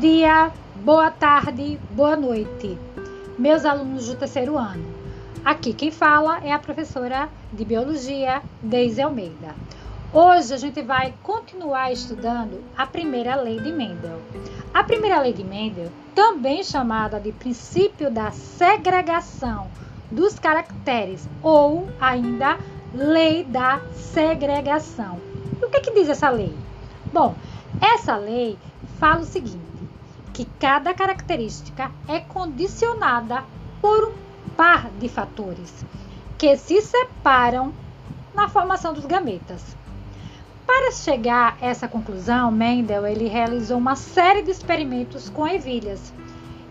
Dia, boa tarde, boa noite, meus alunos do terceiro ano. Aqui quem fala é a professora de Biologia, Deise Almeida. Hoje a gente vai continuar estudando a primeira lei de Mendel. A primeira lei de Mendel, também chamada de princípio da segregação dos caracteres ou ainda lei da segregação. E o que, que diz essa lei? Bom, essa lei fala o seguinte: que cada característica é condicionada por um par de fatores que se separam na formação dos gametas. Para chegar a essa conclusão, Mendel ele realizou uma série de experimentos com ervilhas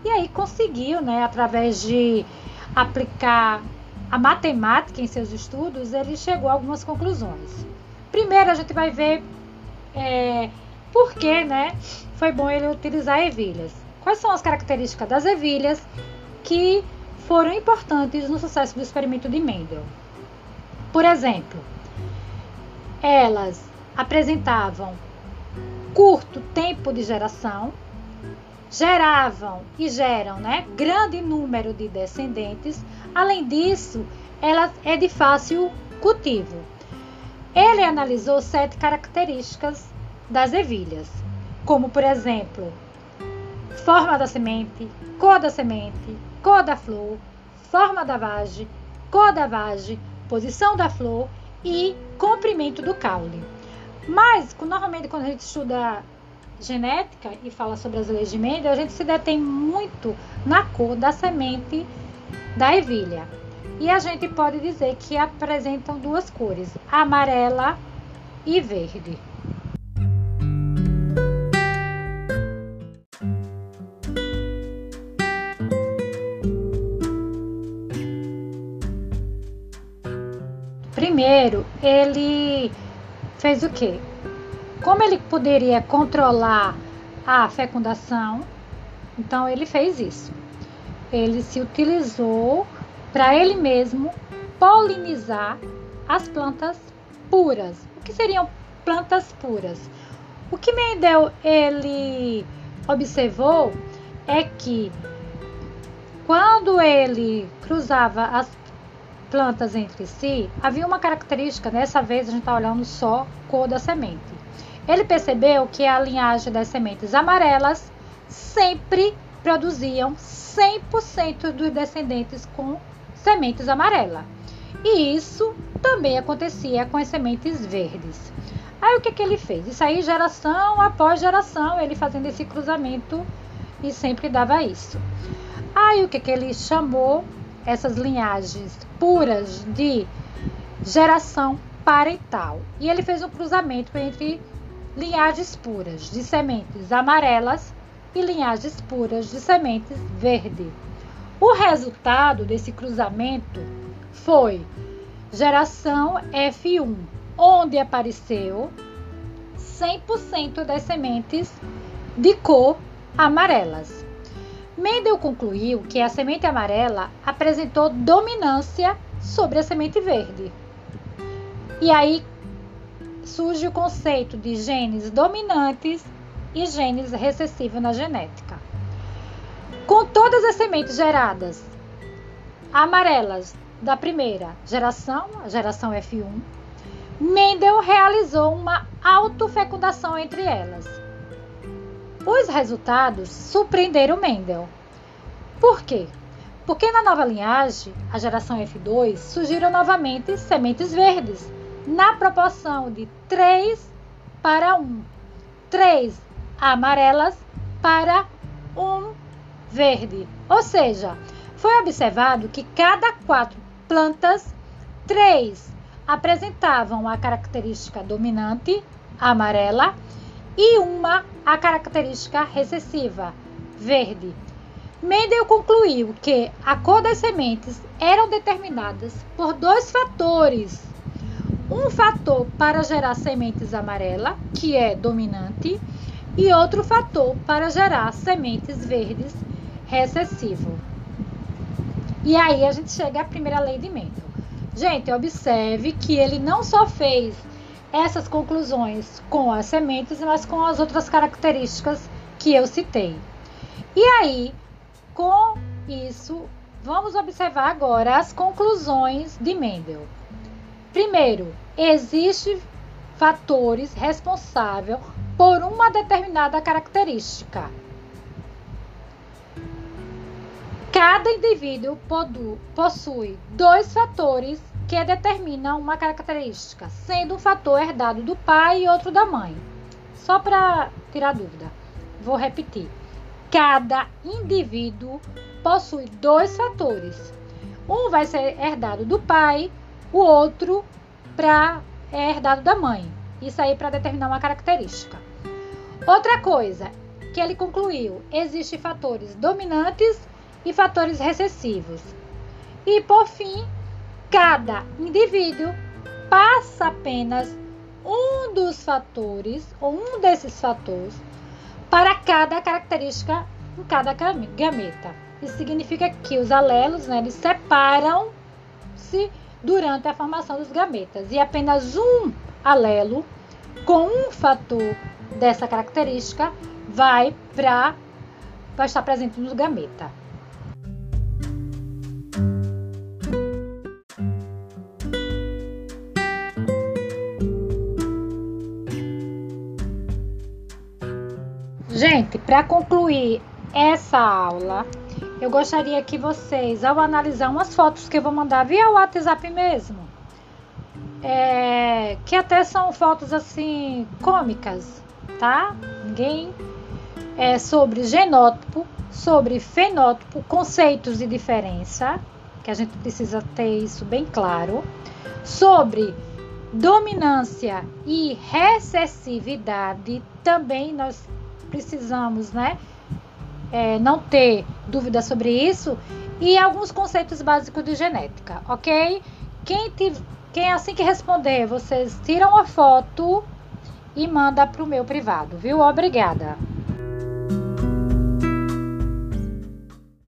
e aí conseguiu, né, através de aplicar a matemática em seus estudos, ele chegou a algumas conclusões. Primeiro, a gente vai ver por que né, foi bom ele utilizar ervilhas. Quais são as características das ervilhas que foram importantes no sucesso do experimento de Mendel? Por exemplo, elas apresentavam curto tempo de geração, geravam e geram né, grande número de descendentes. Além disso, ela é de fácil cultivo. Ele analisou sete características das ervilhas, como por exemplo, forma da semente, cor da semente, cor da flor, forma da vagem, cor da vagem, posição da flor e comprimento do caule. Mas, normalmente, quando a gente estuda genética e fala sobre as leis de Mendel, a gente se detém muito na cor da semente da ervilha. E a gente pode dizer que apresentam duas cores, amarela e verde. Primeiro, ele fez o quê? Como ele poderia controlar a fecundação, então ele fez isso. Ele se utilizou para ele mesmo polinizar as plantas puras. O que seriam plantas puras? O que Mendel ele observou é que quando ele cruzava as plantas entre si, havia uma característica, dessa vez a gente está olhando só cor da semente. Ele percebeu que a linhagem das sementes amarelas sempre produziam 100% dos descendentes com sementes amarelas. E isso também acontecia com as sementes verdes. Aí o que, que ele fez? Isso aí, geração após geração, ele fazendo esse cruzamento e sempre dava isso. Aí o que, que ele chamou essas linhagens puras de geração parental. E ele fez um cruzamento entre linhagens puras de sementes amarelas e linhagens puras de sementes verde. O resultado desse cruzamento foi geração F1, onde apareceu 100% das sementes de cor amarelas. Mendel concluiu que a semente amarela apresentou dominância sobre a semente verde. E aí surge o conceito de genes dominantes e genes recessivos na genética. Com todas as sementes geradas amarelas da primeira geração, a geração F1, Mendel realizou uma autofecundação entre elas os resultados surpreenderam Mendel. Por quê? Porque na nova linhagem, a geração F2, surgiram novamente sementes verdes, na proporção de 3 para 1. 3 amarelas para 1 verde. Ou seja, foi observado que cada quatro plantas, três apresentavam a característica dominante amarela e uma a característica recessiva, verde. Mendel concluiu que a cor das sementes eram determinadas por dois fatores. Um fator para gerar sementes amarela, que é dominante, e outro fator para gerar sementes verdes, recessivo. E aí a gente chega à primeira lei de Mendel. Gente, observe que ele não só fez essas conclusões com as sementes, mas com as outras características que eu citei. E aí, com isso, vamos observar agora as conclusões de Mendel. Primeiro, existem fatores responsáveis por uma determinada característica. Cada indivíduo possui dois fatores que determinam uma característica, sendo um fator herdado do pai e outro da mãe. Só para tirar dúvida, vou repetir. Cada indivíduo possui dois fatores. Um vai ser herdado do pai, o outro para é herdado da mãe. Isso aí para determinar uma característica. Outra coisa que ele concluiu: existem fatores dominantes e fatores recessivos. E por fim, cada indivíduo passa apenas um dos fatores ou um desses fatores para cada característica em cada gameta. Isso significa que os alelos né, separam-se durante a formação dos gametas e apenas um alelo com um fator dessa característica vai para estar presente no gameta. Gente, para concluir essa aula, eu gostaria que vocês, ao analisar umas fotos que eu vou mandar via WhatsApp mesmo, é, que até são fotos assim cômicas, tá? Ninguém é sobre genótipo, sobre fenótipo, conceitos de diferença, que a gente precisa ter isso bem claro, sobre dominância e recessividade, também nós precisamos, né? É, não ter dúvida sobre isso e alguns conceitos básicos de genética, ok? Quem, quem assim que responder, vocês tiram a foto e manda para o meu privado, viu? Obrigada.